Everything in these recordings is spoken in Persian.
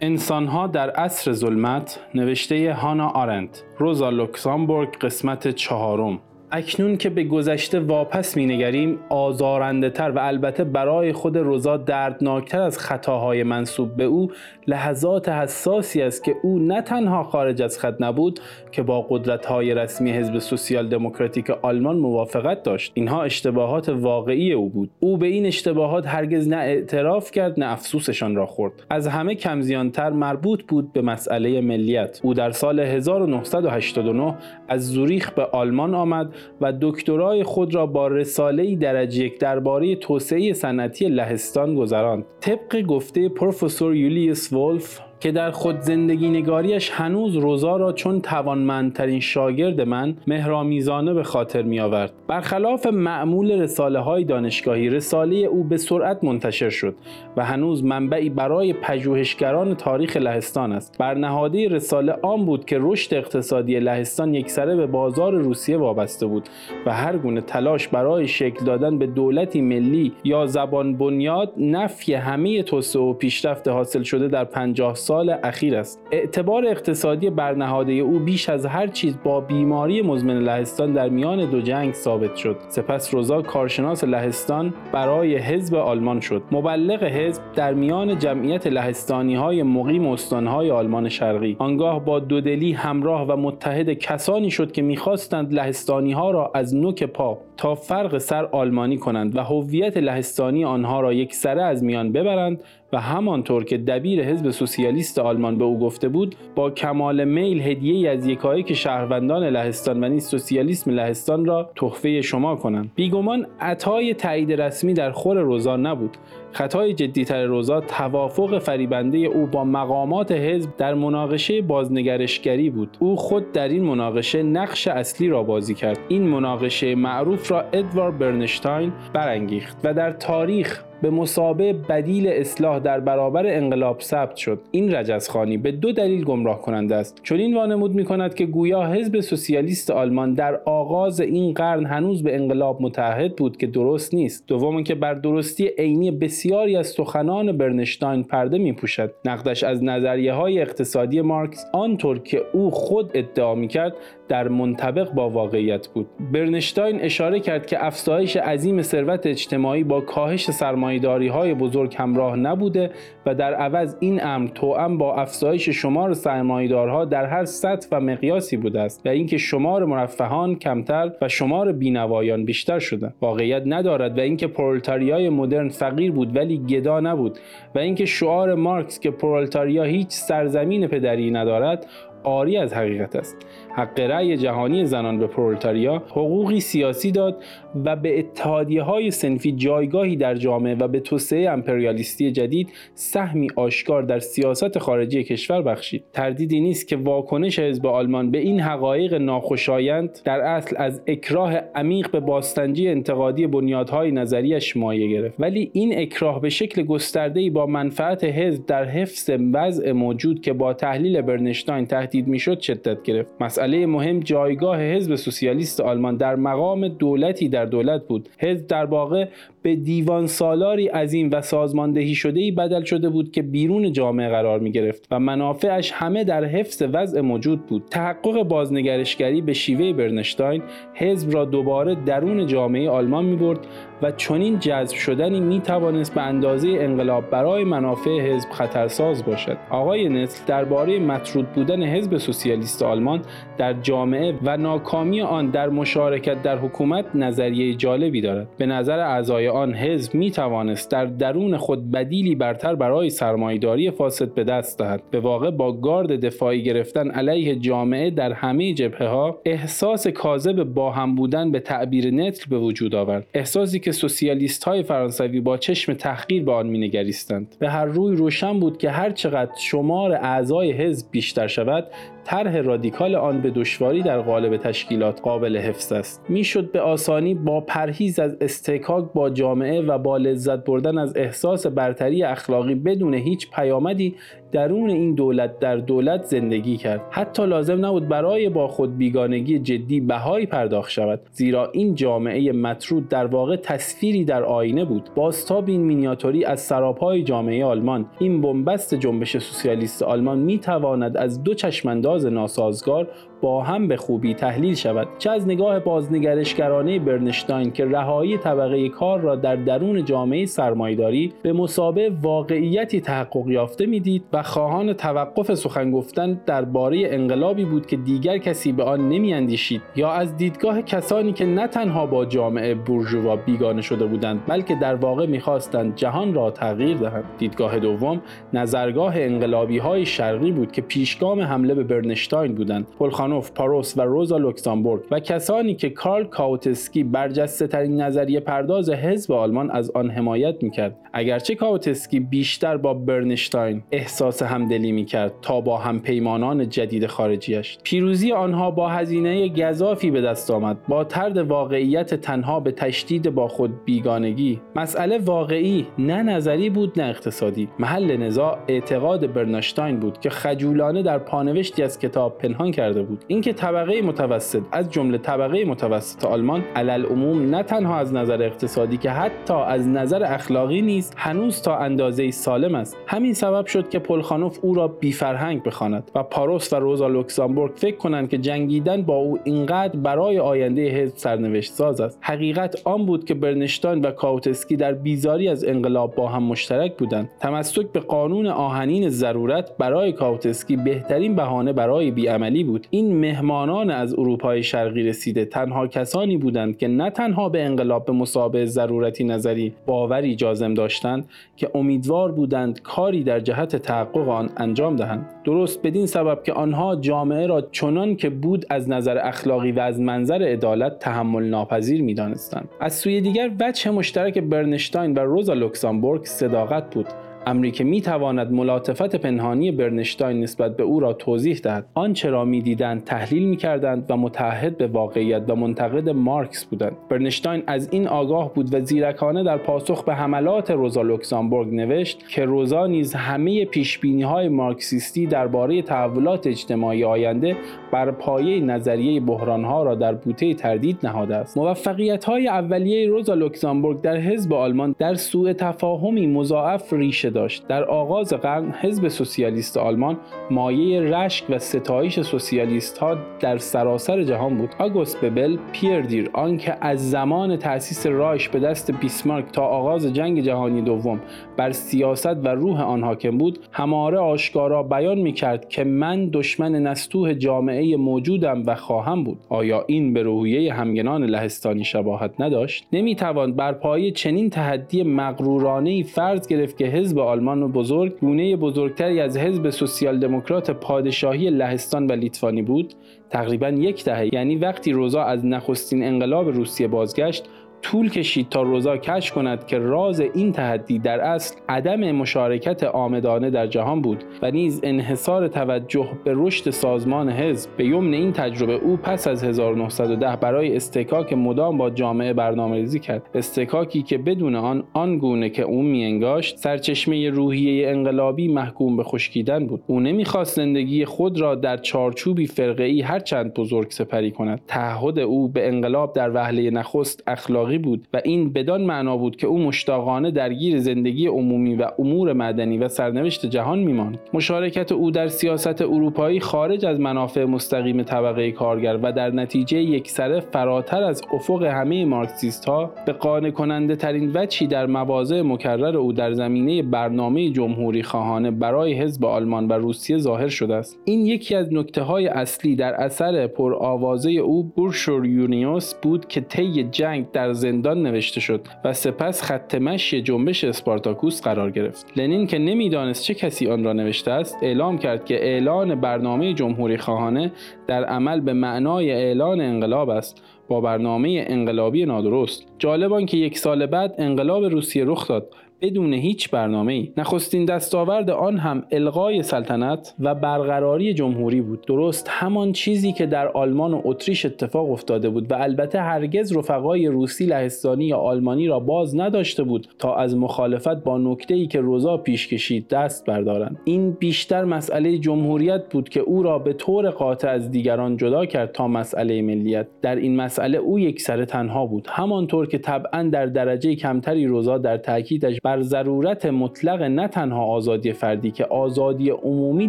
انسانها در عصر ظلمت نوشته هانا آرنت روزا لوکسامبورگ قسمت چهارم. اکنون که به گذشته واپس مینگریم آزارنده تر و البته برای خود روزا دردناکتر از خطاهای منصوب به او لحظات حساسی است که او نه تنها خارج از خط نبود که با قدرت های رسمی حزب سوسیال دموکراتیک آلمان موافقت داشت. اینها اشتباهات واقعی او بود. او به این اشتباهات هرگز نه اعتراف کرد نه افسوسشان را خورد. از همه کمزیانتر مربوط بود به مسئله ملیت. او در سال 1989 از زوریخ به آلمان آمد و دکترای خود را با رساله درجه یک درباره توسعه صنعتی لهستان گذراند. طبق گفته پروفسور یولیوس ولف که در خود زندگی نگاریش هنوز روزا را چون توانمندترین شاگرد من مهرامیزانه به خاطر می آورد. برخلاف معمول رساله های دانشگاهی رساله او به سرعت منتشر شد و هنوز منبعی برای پژوهشگران تاریخ لهستان است. بر نهاده رساله آن بود که رشد اقتصادی لهستان یکسره به بازار روسیه وابسته بود و هر گونه تلاش برای شکل دادن به دولتی ملی یا زبان بنیاد نفی همه توسعه و پیشرفت حاصل شده در 50 سال اخیر است اعتبار اقتصادی برنهاده او بیش از هر چیز با بیماری مزمن لهستان در میان دو جنگ ثابت شد. سپس روزا کارشناس لهستان برای حزب آلمان شد. مبلغ حزب در میان جمعیت لهستانی های مقیم استانهای آلمان شرقی. آنگاه با دودلی همراه و متحد کسانی شد که می‌خواستند لهستانی ها را از نوک پا تا فرق سر آلمانی کنند و هویت لهستانی آنها را یک سره از میان ببرند و همانطور که دبیر حزب سوسیالیست آلمان به او گفته بود با کمال میل هدیه از یکایک شهروندان لهستان و نیز سوسیالیسم لهستان را تحفه شما کنند. بیگمان عطای تایید رسمی در خور روزا نبود. خطای جدیتر روزا توافق فریبنده او با مقامات حزب در مناقشه بازنگرشگری بود. او خود در این مناقشه نقش اصلی را بازی کرد. این مناقشه معروف را ادوارد برنشتاین برانگیخت و در تاریخ به مسابه بدیل اصلاح در برابر انقلاب ثبت شد. این رجزخانی به دو دلیل گمراه کننده است. چون این وانمود می کند که گویا حزب سوسیالیست آلمان در آغاز این قرن هنوز به انقلاب متحد بود که درست نیست. دوم که بر درستی عینی بسیاری از سخنان برنشتاین پرده می پوشد نقدش از نظریه های اقتصادی مارکس آنطور که او خود ادعا می کرد در منطبق با واقعیت بود. برنشتاین اشاره کرد که افزایش عظیم ثروت اجتماعی با کاهش سرمایهداری های بزرگ همراه نبوده و در عوض این امر توأم با افزایش شمار سرمایهدارها در هر سطح و مقیاسی بوده است و اینکه شمار مرفهان کمتر و شمار بینوایان بیشتر شده. واقعیت ندارد و اینکه پرولتاریای مدرن فقیر بود ولی گدا نبود و اینکه شعار مارکس که پرولتاریا هیچ سرزمین پدری ندارد آری از حقیقت است. حق رأی جهانی زنان به پرولتاریا حقوقی سیاسی داد و به اتحادیه های سنفی جایگاهی در جامعه و به توسعه امپریالیستی جدید سهمی آشکار در سیاست خارجی کشور بخشید. تردیدی نیست که واکنش حزب آلمان به این حقایق ناخوشایند در اصل از اکراه عمیق به باستنجی انتقادی بنیادهای نظریش مایه گرفت. ولی این اکراه به شکل گسترده‌ای با منفعت حزب در حفظ وضع موجود که با تحلیل برنشتاین تهدید می‌شد شدت گرفت. مسئله مهم جایگاه حزب سوسیالیست آلمان در مقام دولتی در دولت بود. حزب در واقع به دیوان سالاری عظیم و سازماندهی شده ای بدل شده بود که بیرون جامعه قرار می گرفت و منافعش همه در حفظ وضع موجود بود. تحقق بازنگرشگری به شیوه برنشتاین حزب را دوباره درون جامعه آلمان می برد و چنین جذب شدنی می توانست به اندازه انقلاب برای منافع حزب خطرساز باشد. آقای نسل درباره مطرود بودن حزب سوسیالیست آلمان در جامعه و ناکامی آن در مشارکت در حکومت نظریه جالبی دارد. به نظر اعضای آن حزب می توانست در درون خود بدیلی برتر برای سرمایهداری فاسد به دست دهد. به واقع با گارد دفاعی گرفتن علیه جامعه در همه جبهه ها احساس کاذب با هم بودن به تعبیر نتل به وجود آورد. احساسی سوسیالیست های فرانسوی با چشم تحقیر به آن مینگریستند. به هر روی روشن بود که هر چقدر شمار اعضای حزب بیشتر شود طرح رادیکال آن به دشواری در قالب تشکیلات قابل حفظ است. می‌شد به آسانی با پرهیز از استکاک با جامعه و با لذت بردن از احساس برتری اخلاقی بدون هیچ پیامدی درون این دولت در دولت زندگی کرد. حتی لازم نبود برای با خود بیگانگی جدی بهایی پرداخت شود زیرا این جامعه مطرود در واقع تصویری در آینه بود. باستاب این مینیاتوری از سراپای جامعه آلمان. این بنبست جنبش سوسیالیست آلمان می تواند از دو چشمانداز ناسازگار با هم به خوبی تحلیل شود. چه از نگاه بازنگرشگرانه برنشتاین که رهایی طبقه کار را در درون جامعه سرمایداری به مسابه واقعیتی تحقق یافته می‌دید و خواهان توقف سخن گفتن درباره انقلابی بود که دیگر کسی به آن نمیاندیشید یا از دیدگاه کسانی که نه تنها با جامعه بورژوا بیگانه شده بودند بلکه در واقع می‌خواستند جهان را تغییر دهند. دیدگاه دوم نظرگاه انقلابی های شرقی بود که پیشگام حمله به برنشتاین بودند. پلخانوف پاروس و روزا لوکسامبورگ و کسانی که کارل کاوتسکی برجسته ترین نظریه پرداز حزب آلمان از آن حمایت می‌کرد. اگرچه کاوتسکی بیشتر با برنشتاین احساس همدلی می‌کرد تا با هم پیمانان جدید خارجیش پیروزی آنها با هزینه گزافی به دست آمد. با طرد واقعیت تنها به تشدید با خود بیگانگی. مسئله واقعی نه نظری بود نه اقتصادی. محل نزاع اعتقاد برنشتاین بود که خجولانه در پانوشتی از کتاب پنهان کرده بود. اینکه طبقه متوسط از جمله طبقه متوسط آلمان علی‌العموم نه تنها از نظر اقتصادی که حتی از نظر اخلاقی نیز هنوز تا اندازه‌ای سالم است. همین سبب شد که پلخانوف او را بیفرهنگ بخواند و پاروس و روزا لوکسامبورگ فکر کنند که جنگیدن با او اینقدر برای آینده حزب سرنوشت ساز است. حقیقت آن بود که برنشتاین و کاوتسکی در بیزاری از انقلاب با هم مشترک بودند. تمسک به قانون آهنین ضرورت برای کاوتسکی بهترین بهانه برای بیعملی بود. این مهمانان از اروپای شرقی رسیده تنها کسانی بودند که نه تنها به انقلاب به مثابه ضرورتی نظری باوری جازم داشتند که امیدوار بودند کاری در جهت تحقق آن انجام دهند. درست بدین سبب که آنها جامعه را چنان که بود از نظر اخلاقی و از منظر عدالت تحمل ناپذیر می‌دانستند. از سوی دیگر وجه مشترک برنشتاین و روزا لوکسامبورگ صداقت بود. امری که می تواند ملاطفت پنهانی برنشتاین نسبت به او را توضیح دهد. آنچه را می‌دیدند تحلیل می‌کردند و متعهد به واقعیت و منتقد مارکس بودند. برنشتاین از این آگاه بود و زیرکانه در پاسخ به حملات روزا لوکسامبورگ نوشت که روزا نیز همه پیش های مارکسیستی درباره تحولات اجتماعی آینده بر پایه نظریه ها را در بوته تردید نهاده است. موفقیت های اولیه روزا لوکسامبورگ در حزب آلمان در سوء تفاهمی مضاعف ریشه داشت. در آغاز قرن حزب سوسیالیست آلمان مایه رشک و ستایش سوسیالیست ها در سراسر جهان بود. آگوست ببل پیر دیر آنکه از زمان تأسیس رایش به دست بیسمارک تا آغاز جنگ جهانی دوم بر سیاست و روح آن حاکم بود هماره آشکارا بیان می کرد که من دشمن نستوه جامعه موجودم و خواهم بود. آیا این به روحیه همگنان لهستانی شباهت نداشت؟ نمی توان بر پای چنین تحدی مغرورانه فرض گرفت که حزب آلمان بزرگ گونه بزرگتری از حزب سوسیال دموکرات پادشاهی لهستان و لیتوانی بود تقریبا یک دهه. یعنی وقتی روزا از نخستین انقلاب روسیه بازگشت طول کشید تا روزا کش کند که راز این تحدی در اصل عدم مشارکت آمدانه در جهان بود و نیز انحصار توجه به رشد سازمان حزب به یمن این تجربه او پس از 1910 برای استکاک مدام با جامعه برنامه ریزی کرد. استکاکی که بدون آن آن گونه که او میانگاشت سرچشمه روحیه انقلابی محکوم به خشکیدن بود. او نمی‌خواست زندگی خود را در چارچوبی فرقه هرچند بزرگ سپری کند. تعهد او به انقلاب در وهله نخست اخلاق بود و این بدان معنا بود که او مشتاقانه درگیر زندگی عمومی و امور مدنی و سرنوشت جهان میماند. مشارکت او در سیاست اروپایی خارج از منافع مستقیم طبقه کارگر و در نتیجه یکسره فراتر از افق همه مارکسیست ها به قانع کننده ترین وجهی در مواضع مکرر او در زمینه برنامه جمهوری خواهانه برای حزب آلمان و روسیه ظاهر شده است. این یکی از نکته های اصلی در اثر پرآوازه او بروشور یونیوس بود که طی جنگ در زندان نوشته شد و سپس خط مشی جنبش اسپارتاکوس قرار گرفت. لنین که نمی‌دانست چه کسی آن را نوشته است اعلام کرد که اعلان برنامه جمهوری خواهانه در عمل به معنای اعلان انقلاب است با برنامه انقلابی نادرست. جالب که یک سال بعد انقلاب روسیه رخ داد. بدون هیچ برنامه ای نخستین دستاورد آن هم الغای سلطنت و برقراری جمهوری بود. درست همان چیزی که در آلمان و اتریش اتفاق افتاده بود و البته هرگز رفقای روسی لهستانی یا آلمانی را باز نداشته بود تا از مخالفت با نکته ای که روزا پیش کشید دست بردارند. این بیشتر مسئله جمهوریت بود که او را به طور قاطع از دیگران جدا کرد تا مسئله ملیت. در این مسئله او یک سر تنها بود. همانطور که طبعا در درجه کمتری روزا در تاکیدش بر ضرورت مطلق نه تنها آزادی فردی که آزادی عمومی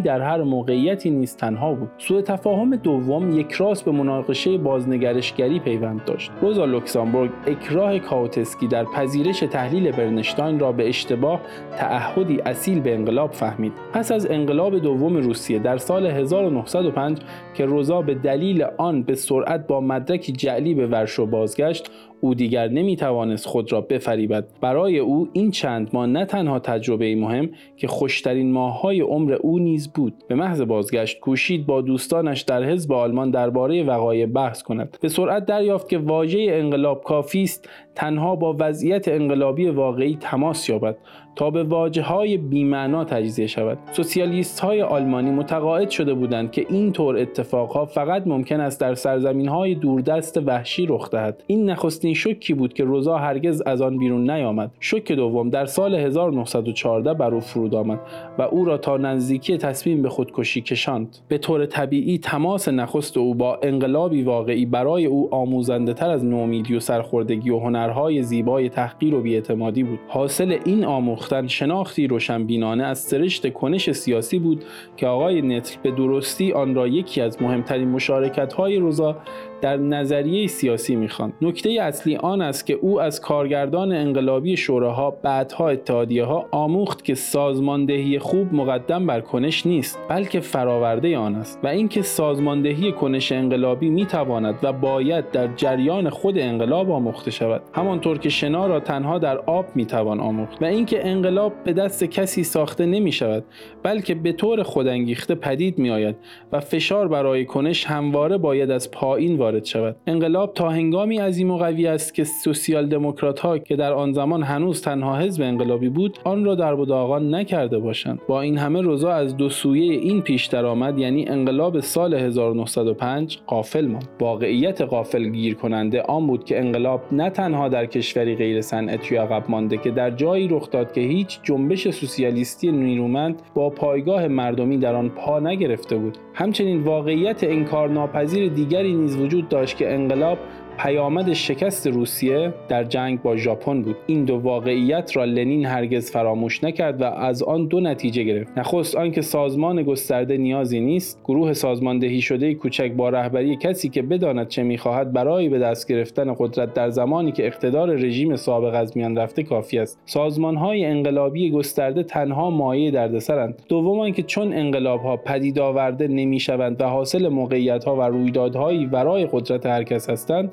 در هر موقعیتی نیز تنها بود سوء تفاهم دوم یک راست به مناقشه بازنگرشگری پیوند داشت. روزا لوکسامبورگ اکراه کاوتسکی در پذیرش تحلیل برنشتاین را به اشتباه تعهدی اصیل به انقلاب فهمید. پس از انقلاب دوم روسیه در سال 1905 که روزا به دلیل آن به سرعت با مدرکی جعلی به ورشو بازگشت او دیگر نمی توانست خود را بفریبد. برای او این چند ماه نه تنها تجربه مهم که خوشترین ماههای عمر او نیز بود. به محض بازگشت کوشید با دوستانش در حزب آلمان درباره وقایع بحث کند. به سرعت دریافت که واژه انقلاب کافی است تنها با وضعیت انقلابی واقعی تماس یابد تا به واجه های بیمعنا تجزیه شود. سوسیالیست های آلمانی متقاعد شده بودند که این طور اتفاقها فقط ممکن است در سرزمین های دوردست وحشی رخ دهد. این نخستین شوکی بود که روزا هرگز از آن بیرون نیامد. شوک دوم در سال 1914 بر او فرود آمد و او را تا نزدیکی تصمیم به خودکشی کشاند. به طور طبیعی تماس نخست او با انقلابی واقعی برای او آموزنده تر از نومیدی و سرخوردگی و هنرهای زیبای تحقیر و بیاعتمادی بود. حاصل این آموختن شناختی روشنبینانه از سرشت کنش سیاسی بود که آقای نتل به درستی آن را یکی از مهمترین مشارکت های روزا در نظریه سیاسی می‌خواند. نکته اصلی آن است که او از کارگردان انقلابی شوراها بعدها اتحادیه ها آموخت که سازماندهی خوب مقدم بر کنش نیست بلکه فراورده آن است و اینکه سازماندهی کنش انقلابی می‌تواند و باید در جریان خود انقلاب آموخته شود. همانطور که شنا را تنها در آب می‌توان آموخت و اینکه انقلاب به دست کسی ساخته نمی شود بلکه به طور خودانگیخته پدید می آید و فشار برای کنش همواره باید از پایین وارد شود. انقلاب تا هنگامی عظیم و قوی است که سوسیال دموکرات ها که در آن زمان هنوز تنها حزب انقلابی بود آن را در بداغان نکرده باشند. با این همه روزا از دو سویه این پیش درآمد یعنی انقلاب سال 1905 قافل ماند. واقعیت قافل گیر کننده آن بود که انقلاب نه تنها در کشوری غیر صنعتی عقب مانده که در جایی رخ داد که هیچ جنبش سوسیالیستی نیرومند با پایگاه مردمی در آن پا نگرفته بود. همچنین واقعیت انکارناپذیر دیگری نیز وجود داشت که انقلاب پیامد شکست روسیه در جنگ با ژاپن بود. این دو واقعیت را لنین هرگز فراموش نکرد و از آن دو نتیجه گرفت. نخست آنکه سازمان گسترده نیازی نیست گروه سازماندهی شده کوچک با رهبری کسی که بداند چه می‌خواهد برای به دست گرفتن قدرت در زمانی که اقتدار رژیم سابق از میان رفته کافی است. سازمانهای انقلابی گسترده تنها مایه دردسرند. دوم آنکه چون انقلابها پدید آورده نمی‌شوند و حاصل موقعیتها و رویدادهایی ورای قدرت هر کس هستند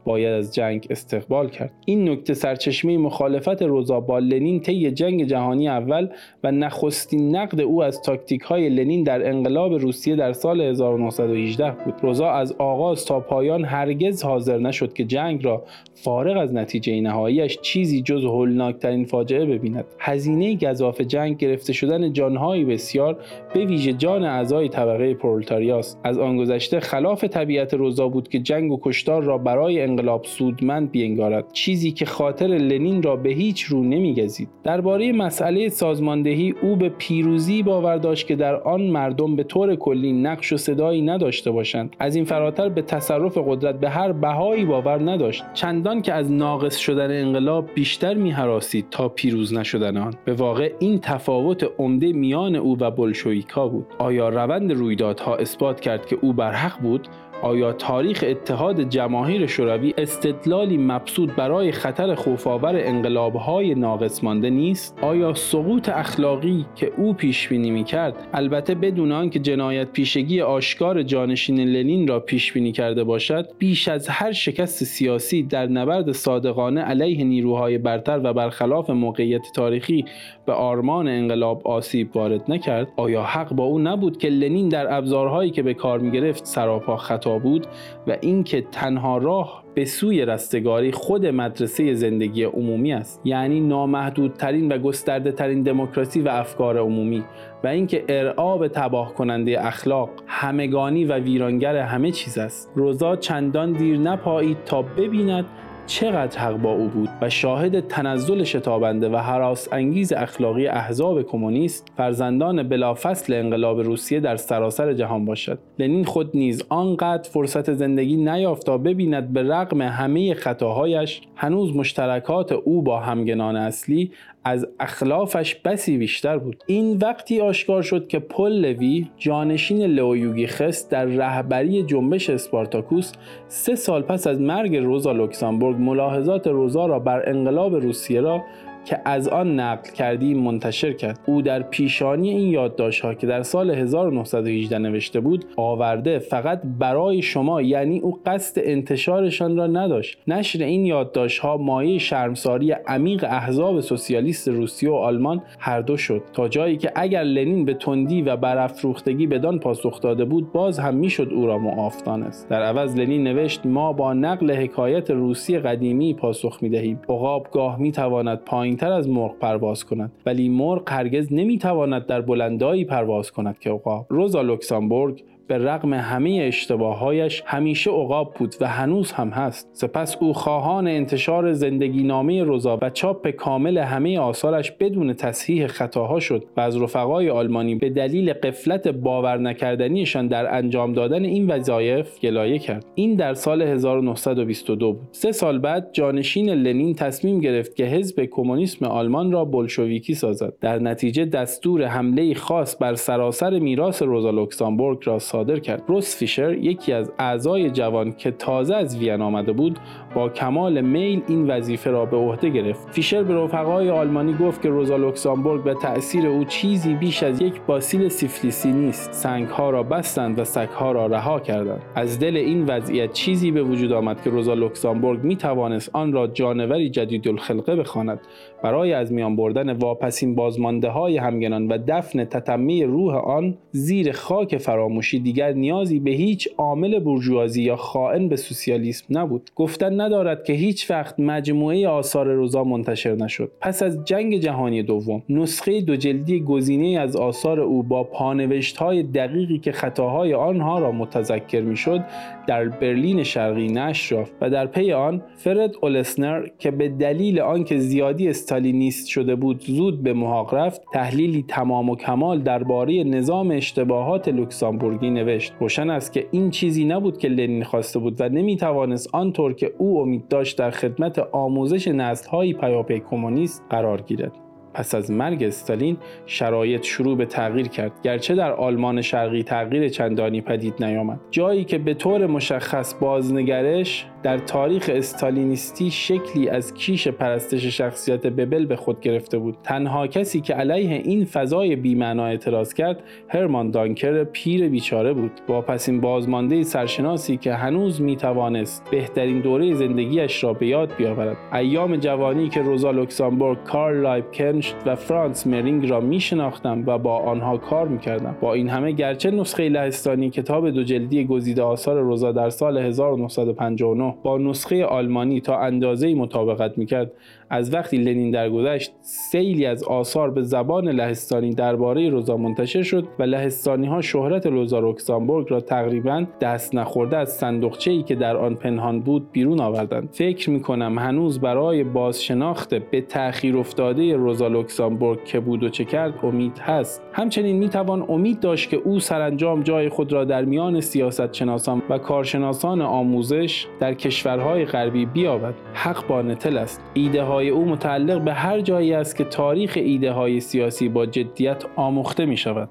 باید از جنگ استقبال کرد. این نکته سرچشمه مخالفت روزا با لنین طی جنگ جهانی اول و نخستین نقد او از تاکتیک های لنین در انقلاب روسیه در سال 1918 بود. روزا از آغاز تا پایان هرگز حاضر نشد که جنگ را فارغ از نتیجه نهاییش چیزی جز هولناکترین فاجعه ببیند. هزینه گذاف جنگ گرفته شدن جانهایی بسیار به ویژه جان اعضای طبقه پرولتاریاست. از آن گذشته خلاف طبیعت روزا بود که جنگ و کشتار را برای انقلاب سودمند بینگارد. چیزی که خاطر لنین را به هیچ رو نمیگزید. درباره مسئله سازماندهی او به پیروزی باور داشت که در آن مردم به طور کلی نقش و صدایی نداشته باشند. از این فراتر به تصرف قدرت به هر بهایی باور نداشت. چندان که از ناقص شدن انقلاب بیشتر میهراسید تا پیروز نشدن آن. به واقع این تفاوت عمده میان او و بلشویکا بود. آیا روند رویدادها اثبات کرد که او بر حق بود؟ آیا تاریخ اتحاد جماهیر شوروی استدلالی مبسود برای خطر خوفآور انقلابهای ناقص مانده نیست؟ آیا سقوط اخلاقی که او پیش بینی می‌کرد البته بدون آنکه جنایت پیشگی آشکار جانشین لنین را پیش بینی کرده باشد بیش از هر شکست سیاسی در نبرد صادقانه علیه نیروهای برتر و برخلاف موقعیت تاریخی به آرمان انقلاب آسیب وارد نکرد؟ آیا حق با او نبود که لنین در ابزارهایی که به کار می‌گرفت سراپا خطا بود و اینکه تنها راه به سوی رستگاری خود مدرسه زندگی عمومی است. یعنی نامحدودترین و گسترده ترین دموکراسی و افکار عمومی و اینکه ارعاب تباه کننده اخلاق همگانی و ویرانگر همه چیز است. روزا چندان دیر نپایید تا ببیند چقدر حق با او بود و شاهد تنزل شتابنده و حراس انگیز اخلاقی احزاب کمونیست فرزندان بلافصل انقلاب روسیه در سراسر جهان باشد. لنین خود نیز آنقدر فرصت زندگی نیافت تا ببیند به رغم همه خطاهایش هنوز مشترکات او با همگنان اصلی از اخلافش بسی بیشتر بود. این وقتی آشکار شد که پل لوی جانشین لئویوگی خست در رهبری جنبش اسپارتاکوس سه سال پس از مرگ روزا لوکسامبورگ ملاحظات روزا را بر انقلاب روسیه را که از آن نقل کردیم منتشر کرد. او در پیشانی این یادداشت‌ها که در سال 1918 نوشته بود آورده فقط برای شما یعنی او قصد انتشارشان را نداشت. نشر این یادداشت‌ها مایه شرمساری عمیق احزاب سوسیالیست روسیه و آلمان هر دو شد. تا جایی که اگر لنین به تندی و برافروختگی بدان پاسخ داده بود باز هم می‌شد او را معاف دانست در عوض لنین نوشت ما با نقل حکایت روسی قدیمی پاسخ می‌دهیم. عقاب گاه می‌تواند پایین تر از مرغ پرواز کند. ولی مرغ هرگز نمی‌تواند در بلندایی پرواز کند که عقاب روزا لوکسامبورگ به رغم همه اشتباههایش همیشه عقاب بود و هنوز هم هست. سپس او خواهان انتشار زندگی نامه روزا و چاپ کامل همه آثارش بدون تصحیح خطاها شد و از رفقای آلمانی به دلیل غفلت باور نکردنیشان در انجام دادن این وظایف گلایه کرد. این در سال 1922 بود. سه سال بعد جانشین لنین تصمیم گرفت که حزب کمونیسم آلمان را بلشویکی سازد. در نتیجه دستور حمله‌ای خاص بر سراسر میراث روزا لوکسامبورگ را صادر کرد. روت فیشر یکی از اعضای جوان که تازه از وین آمده بود با کمال میل این وظیفه را به عهده گرفت. فیشر به رفقای آلمانی گفت که روزا لوکسامبورگ به تأثیر او چیزی بیش از یک باسیل سیفلیسی نیست. سنگها را بستند و سگها را رها کردند. از دل این وضعیت چیزی به وجود آمد که روزا لوکسامبورگ می توانست آن را جانوری جدید الخلقه بخواند. برای از میان بردن واپسین بازمانده های همگنان و دفن تتمه روح آن زیر خاک فراموشی دیگر نیازی به هیچ عامل بورژوازی یا خائن به سوسیالیسم نبود. گفتن ندارد که هیچ وقت مجموعه آثار روزا منتشر نشد. پس از جنگ جهانی دوم نسخه دو جلدی گزیده از آثار او با پانوشت های دقیقی که خطاهای آنها را متذکر می‌شد در برلین شرقی نشر یافت و در پی آن فرد اولسنر که به دلیل آنکه زیادی استالینیست شده بود زود به محاق رفت تحلیلی تمام و کمال درباره نظام اشتباهات لوکسامبورگی نوشت. روشن است که این چیزی نبود که لنین خواسته بود و نمی‌توانست آنطور که او امید داشت در خدمت آموزش نسلهایی پیاپی کمونیست قرار گیرد. پس از مرگ استالین شرایط شروع به تغییر کرد گرچه در آلمان شرقی تغییر چندانی پدید نیامد. جایی که به طور مشخص بازنگرش در تاریخ استالینیستی شکلی از کیش پرستش شخصیت ببل به خود گرفته بود. تنها کسی که علیه این فضای بیمعنا اعتراض کرد هرمان دانکر پیر بیچاره بود. واپسین بازمانده سرشناسی که هنوز می‌توانست بهترین دوره زندگیش را به یاد بیاورد. ایام جوانی که روزا لوکسامبورگ کارل لایبکنشت و فرانس مرینگ را میشناختم و با آنها کار می‌کردم. با این همه گرچه نسخه لهستانی کتاب دو جلدی گزیده آثار روزا در سال 1959 با نسخه آلمانی تا اندازه مطابقت می‌کرد. از وقتی لنین درگذشت سیلی از آثار به زبان لهستانی درباره روزا منتشر شد و لهستانی ها شهرت روزا روکسامبورگ را تقریبا دست نخورده از صندوقچه ای که در آن پنهان بود بیرون آوردند. فکر می کنم هنوز برای بازشناخت به تأخیر افتاده روزا لوکسامبورگ که بود و چه کرد امید هست. همچنین می توان امید داشت که او سرانجام جای خود را در میان سیاست شناسان و کارشناسان آموزش در کشورهای غربی بیابد. حق با نتل است. ایده های او متعلق به هر جایی است که تاریخ ایده های سیاسی با جدیت آموخته می شود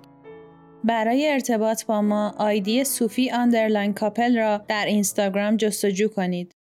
برای ارتباط با ما ID صوفی underline کاپل را در اینستاگرام جستجو کنید.